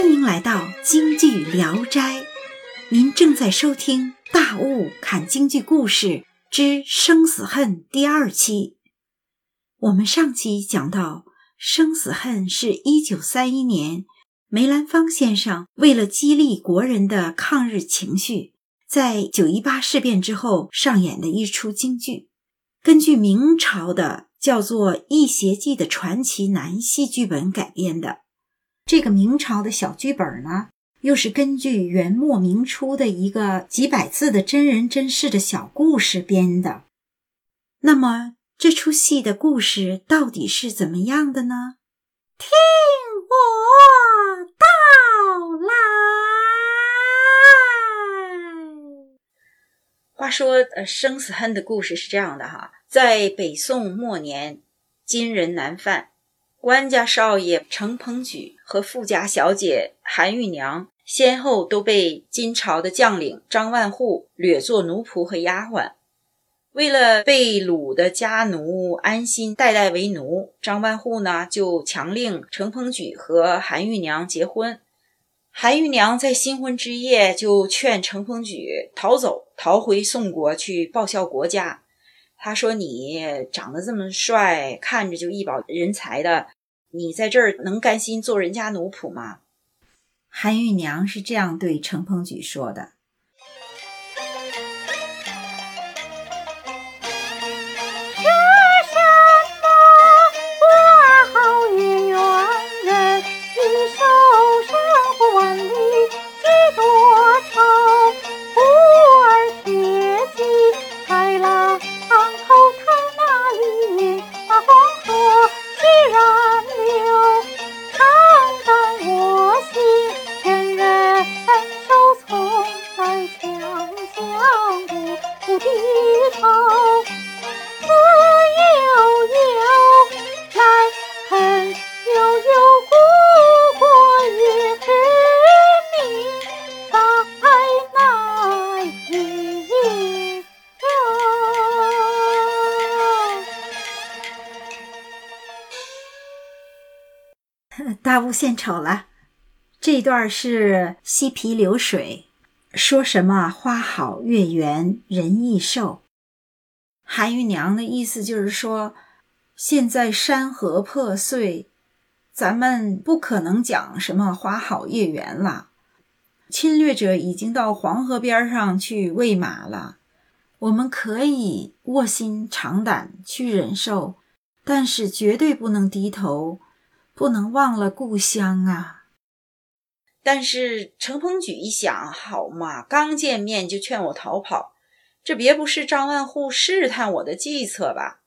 欢迎来到京剧聊斋，您正在收听《大雾看京剧故事之生死恨》第二期。我们上期讲到，《生死恨》是一九三一年梅兰芳先生为了激励国人的抗日情绪，在九一八事变之后上演的一出京剧，根据明朝的叫做《义邪记》的传奇南戏剧本改编的。这个明朝的小剧本呢，又是根据元末明初的一个几百字的真人真事的小故事编的。那么，这出戏的故事到底是怎么样的呢？听我道来。话说，呃，生死恨的故事是这样的哈，在北宋末年，金人南犯。官家少爷程鹏举和富家小姐韩玉娘先后都被金朝的将领张万户掠作奴仆和丫鬟。为了被掳的家奴安心代代为奴，张万户呢就强令程鹏举和韩玉娘结婚。韩玉娘在新婚之夜就劝程鹏举逃走，逃回宋国去报效国家。他说：“你长得这么帅，看着就一表人才的，你在这儿能甘心做人家奴仆吗？”韩玉娘是这样对程鹏举说的。大雾献丑了，这段是嬉皮流水，说什么花好月圆人易瘦。韩玉娘的意思就是说，现在山河破碎，咱们不可能讲什么花好月圆了。侵略者已经到黄河边上去喂马了，我们可以卧薪尝胆去忍受，但是绝对不能低头。不能忘了故乡啊！但是程鹏举一想，好嘛，刚见面就劝我逃跑，这别不是张万户试探我的计策吧？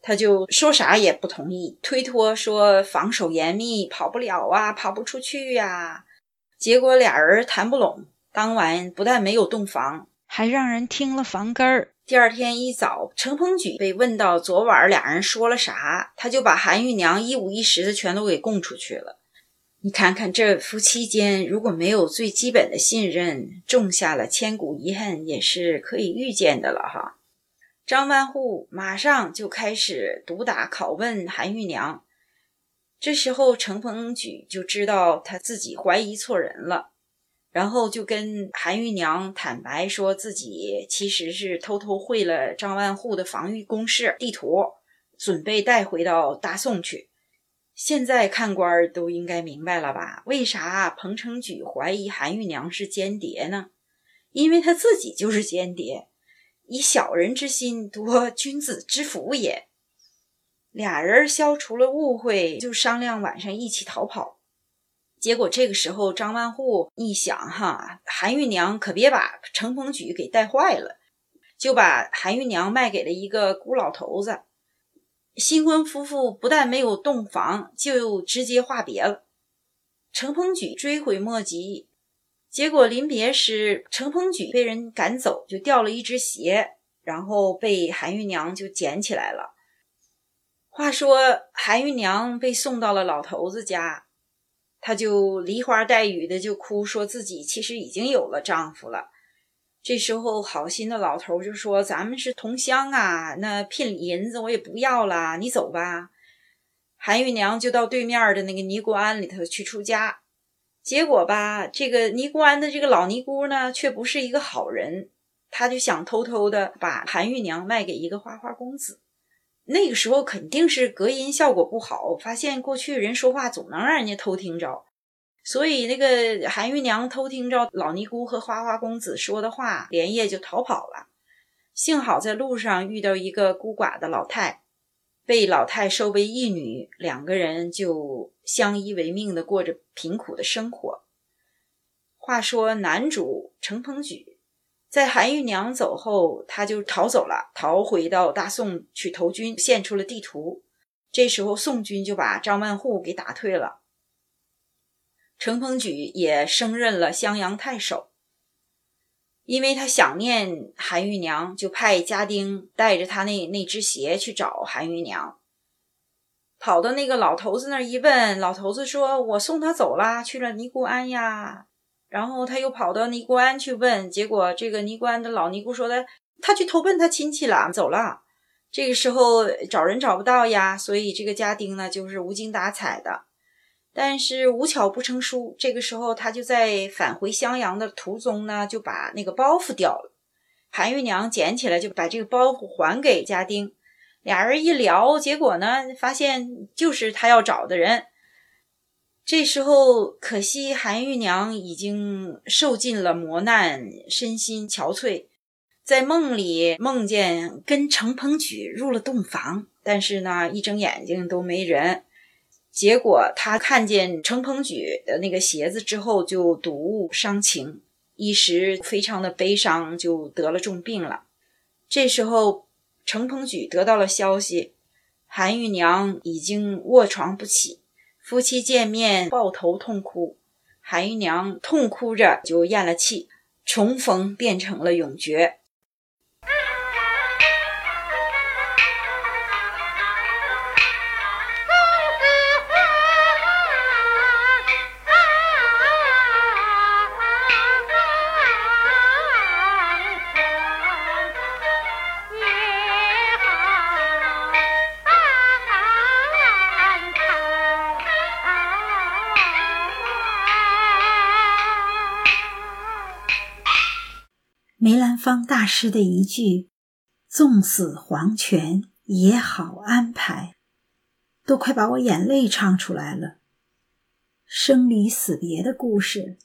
他就说啥也不同意，推脱说防守严密，跑不了啊，跑不出去呀。结果俩人谈不拢，当晚不但没有洞房，还让人听了房根儿。第二天一早，程鹏举被问到昨晚俩人说了啥，他就把韩玉娘一五一十的全都给供出去了。你看看这夫妻间如果没有最基本的信任，种下了千古遗恨也是可以预见的了哈。张万户马上就开始毒打拷问韩玉娘，这时候程鹏举就知道他自己怀疑错人了。然后就跟韩玉娘坦白说自己其实是偷偷会了张万户的防御工事地图，准备带回到大宋去。现在看官都应该明白了吧？为啥彭成举怀疑韩玉娘是间谍呢？因为他自己就是间谍，以小人之心夺君子之福也。俩人消除了误会，就商量晚上一起逃跑。结果这个时候，张万户一想，哈，韩玉娘可别把程鹏举给带坏了，就把韩玉娘卖给了一个孤老头子。新婚夫妇不但没有洞房，就直接话别了。程鹏举追悔莫及，结果临别时，程鹏举被人赶走，就掉了一只鞋，然后被韩玉娘就捡起来了。话说，韩玉娘被送到了老头子家。她就梨花带雨的就哭，说自己其实已经有了丈夫了。这时候，好心的老头就说：“咱们是同乡啊，那聘礼银子我也不要了，你走吧。”韩玉娘就到对面的那个尼姑庵里头去出家。结果吧，这个尼姑庵的这个老尼姑呢，却不是一个好人，她就想偷偷的把韩玉娘卖给一个花花公子。那个时候肯定是隔音效果不好，发现过去人说话总能让人家偷听着，所以那个韩玉娘偷听着老尼姑和花花公子说的话，连夜就逃跑了。幸好在路上遇到一个孤寡的老太，被老太收为义女，两个人就相依为命的过着贫苦的生活。话说男主程鹏举。在韩玉娘走后，他就逃走了，逃回到大宋去投军，献出了地图。这时候，宋军就把张万户给打退了。程鹏举也升任了襄阳太守，因为他想念韩玉娘，就派家丁带着他那那只鞋去找韩玉娘。跑到那个老头子那儿一问，老头子说：“我送他走了，去了尼姑庵呀。”然后他又跑到尼姑庵去问，结果这个尼姑庵的老尼姑说的，他去投奔他亲戚了，走了。这个时候找人找不到呀，所以这个家丁呢就是无精打采的。但是无巧不成书，这个时候他就在返回襄阳的途中呢，就把那个包袱掉了。韩玉娘捡起来就把这个包袱还给家丁，俩人一聊，结果呢发现就是他要找的人。这时候，可惜韩玉娘已经受尽了磨难，身心憔悴，在梦里梦见跟程鹏举入了洞房，但是呢，一睁眼睛都没人。结果她看见程鹏举的那个鞋子之后，就睹物伤情，一时非常的悲伤，就得了重病了。这时候，程鹏举得到了消息，韩玉娘已经卧床不起。夫妻见面，抱头痛哭。韩玉娘痛哭着就咽了气，重逢变成了永诀。方大师的一句“纵死黄泉也好安排”，都快把我眼泪唱出来了。生离死别的故事，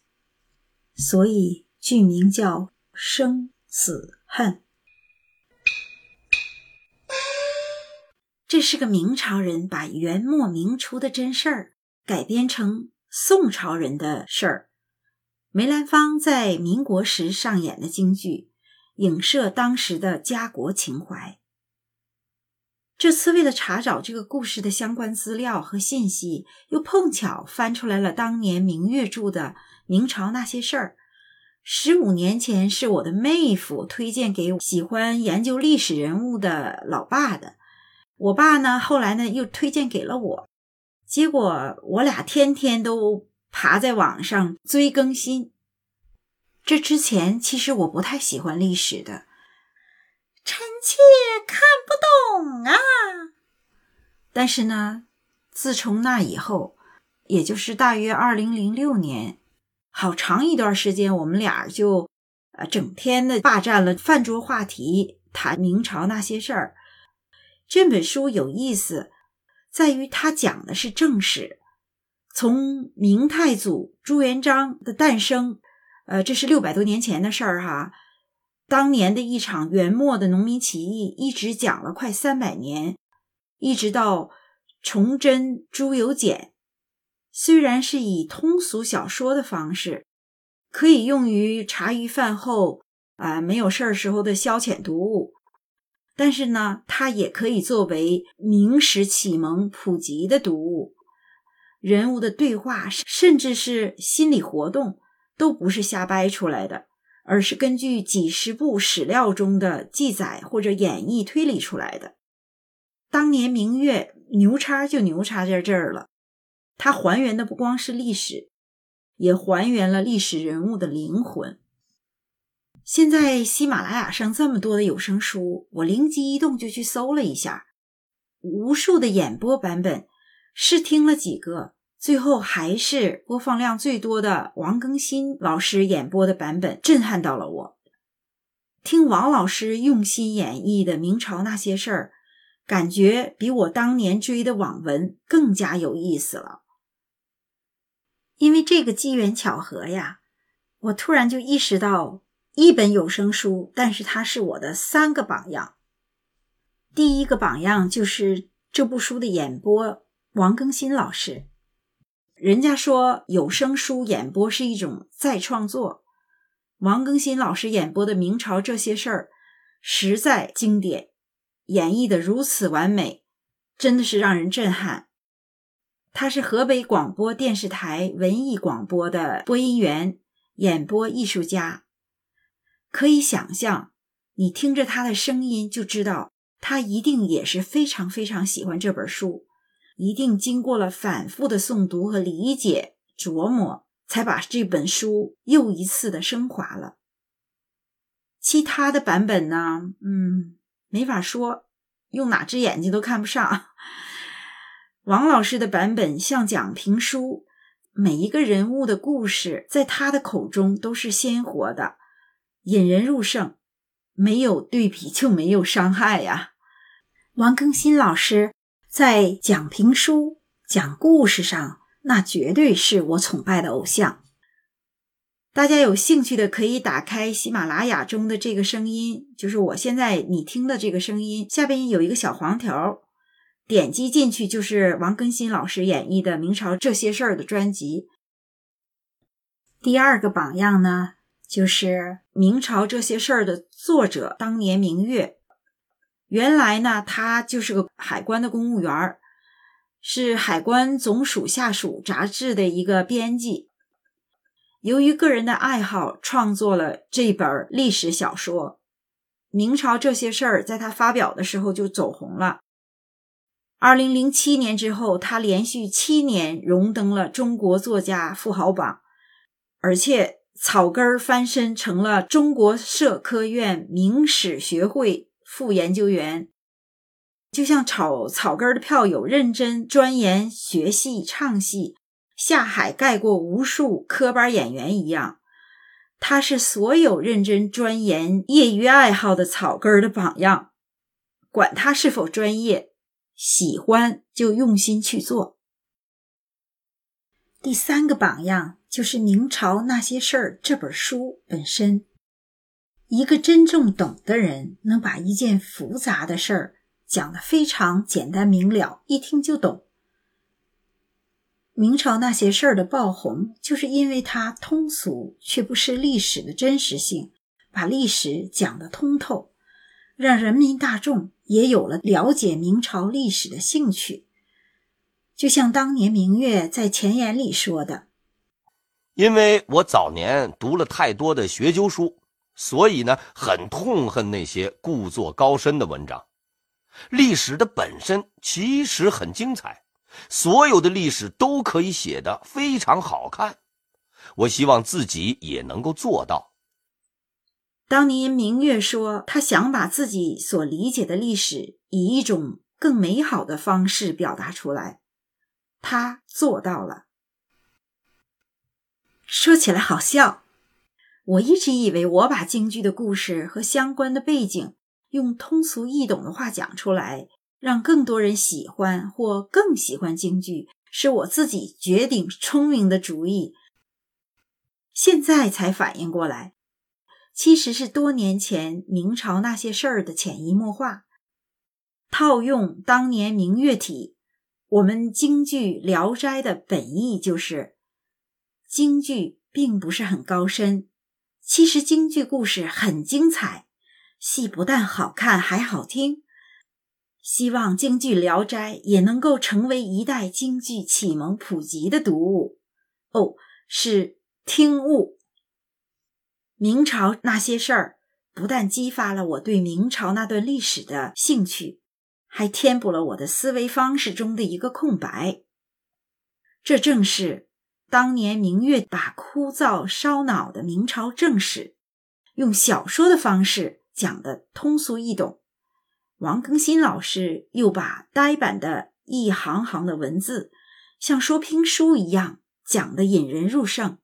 所以剧名叫《生死恨》。这是个明朝人把元末明初的真事儿改编成宋朝人的事儿。梅兰芳在民国时上演的京剧，影射当时的家国情怀。这次为了查找这个故事的相关资料和信息，又碰巧翻出来了当年明月著的《明朝那些事儿》。十五年前是我的妹夫推荐给喜欢研究历史人物的老爸的，我爸呢后来呢又推荐给了我，结果我俩天天都。爬在网上追更新。这之前其实我不太喜欢历史的，臣妾看不懂啊。但是呢，自从那以后，也就是大约二零零六年，好长一段时间，我们俩就呃整天的霸占了饭桌话题，谈明朝那些事儿。这本书有意思，在于它讲的是正史。从明太祖朱元璋的诞生，呃，这是六百多年前的事儿哈。当年的一场元末的农民起义，一直讲了快三百年，一直到崇祯朱由检。虽然是以通俗小说的方式，可以用于茶余饭后啊没有事儿时候的消遣读物，但是呢，它也可以作为明史启蒙普及的读物。人物的对话，甚至是心理活动，都不是瞎掰出来的，而是根据几十部史料中的记载或者演绎推理出来的。当年明月牛叉就牛叉在这儿了，它还原的不光是历史，也还原了历史人物的灵魂。现在喜马拉雅上这么多的有声书，我灵机一动就去搜了一下，无数的演播版本。试听了几个，最后还是播放量最多的王更新老师演播的版本震撼到了我。听王老师用心演绎的明朝那些事儿，感觉比我当年追的网文更加有意思了。因为这个机缘巧合呀，我突然就意识到，一本有声书，但是它是我的三个榜样。第一个榜样就是这部书的演播，王更新老师。人家说有声书演播是一种再创作，王更新老师演播的明朝这些事儿实在经典，演绎的如此完美，真的是让人震撼。他是河北广播电视台文艺广播的播音员、演播艺术家，可以想象，你听着他的声音就知道，他一定也是非常非常喜欢这本书。一定经过了反复的诵读和理解琢磨，才把这本书又一次的升华了。其他的版本呢？嗯，没法说，用哪只眼睛都看不上。王老师的版本像讲评书，每一个人物的故事在他的口中都是鲜活的，引人入胜。没有对比就没有伤害呀。王更新老师。在讲评书、讲故事上，那绝对是我崇拜的偶像。大家有兴趣的可以打开喜马拉雅中的这个声音，就是我现在你听的这个声音，下边有一个小黄条，点击进去就是王更新老师演绎的《明朝这些事儿》的专辑。第二个榜样呢，就是《明朝这些事儿》的作者当年明月。原来呢，他就是个海关的公务员是海关总署下属杂志的一个编辑。由于个人的爱好，创作了这本历史小说《明朝这些事儿》。在他发表的时候就走红了。二零零七年之后，他连续七年荣登了中国作家富豪榜，而且草根翻身成了中国社科院明史学会。副研究员，就像炒草根的票友，认真钻研学戏唱戏，下海盖过无数科班演员一样，他是所有认真钻研业余爱好的草根的榜样。管他是否专业，喜欢就用心去做。第三个榜样就是《明朝那些事儿》这本书本身。一个真正懂的人，能把一件复杂的事儿讲得非常简单明了，一听就懂。明朝那些事儿的爆红，就是因为它通俗却不失历史的真实性，把历史讲得通透，让人民大众也有了了解明朝历史的兴趣。就像当年明月在前言里说的：“因为我早年读了太多的学究书。”所以呢，很痛恨那些故作高深的文章。历史的本身其实很精彩，所有的历史都可以写得非常好看。我希望自己也能够做到。当年明月说他想把自己所理解的历史以一种更美好的方式表达出来，他做到了。说起来好笑。我一直以为我把京剧的故事和相关的背景用通俗易懂的话讲出来，让更多人喜欢或更喜欢京剧，是我自己绝顶聪明的主意。现在才反应过来，其实是多年前明朝那些事儿的潜移默化。套用当年明月体，我们京剧《聊斋》的本意就是，京剧并不是很高深。其实京剧故事很精彩，戏不但好看还好听。希望京剧《聊斋》也能够成为一代京剧启蒙普及的读物。哦，是听物。明朝那些事儿，不但激发了我对明朝那段历史的兴趣，还填补了我的思维方式中的一个空白。这正是。当年明月把枯燥烧脑的明朝正史，用小说的方式讲得通俗易懂；王更新老师又把呆板的一行行的文字，像说评书一样讲得引人入胜。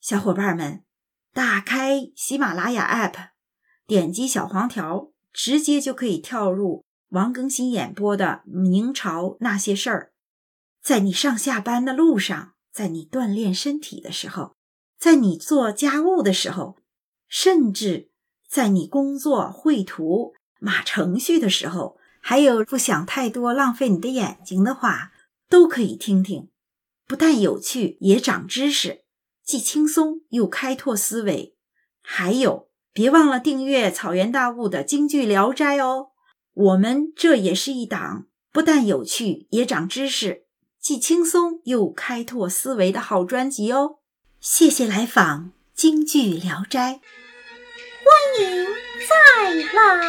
小伙伴们，打开喜马拉雅 App，点击小黄条，直接就可以跳入王更新演播的《明朝那些事儿》。在你上下班的路上，在你锻炼身体的时候，在你做家务的时候，甚至在你工作绘图码程序的时候，还有不想太多浪费你的眼睛的话，都可以听听。不但有趣，也长知识，既轻松又开拓思维。还有，别忘了订阅草原大雾的京剧《聊斋》哦。我们这也是一档不但有趣，也长知识。既轻松又开拓思维的好专辑哦！谢谢来访《京剧聊斋》，欢迎再来。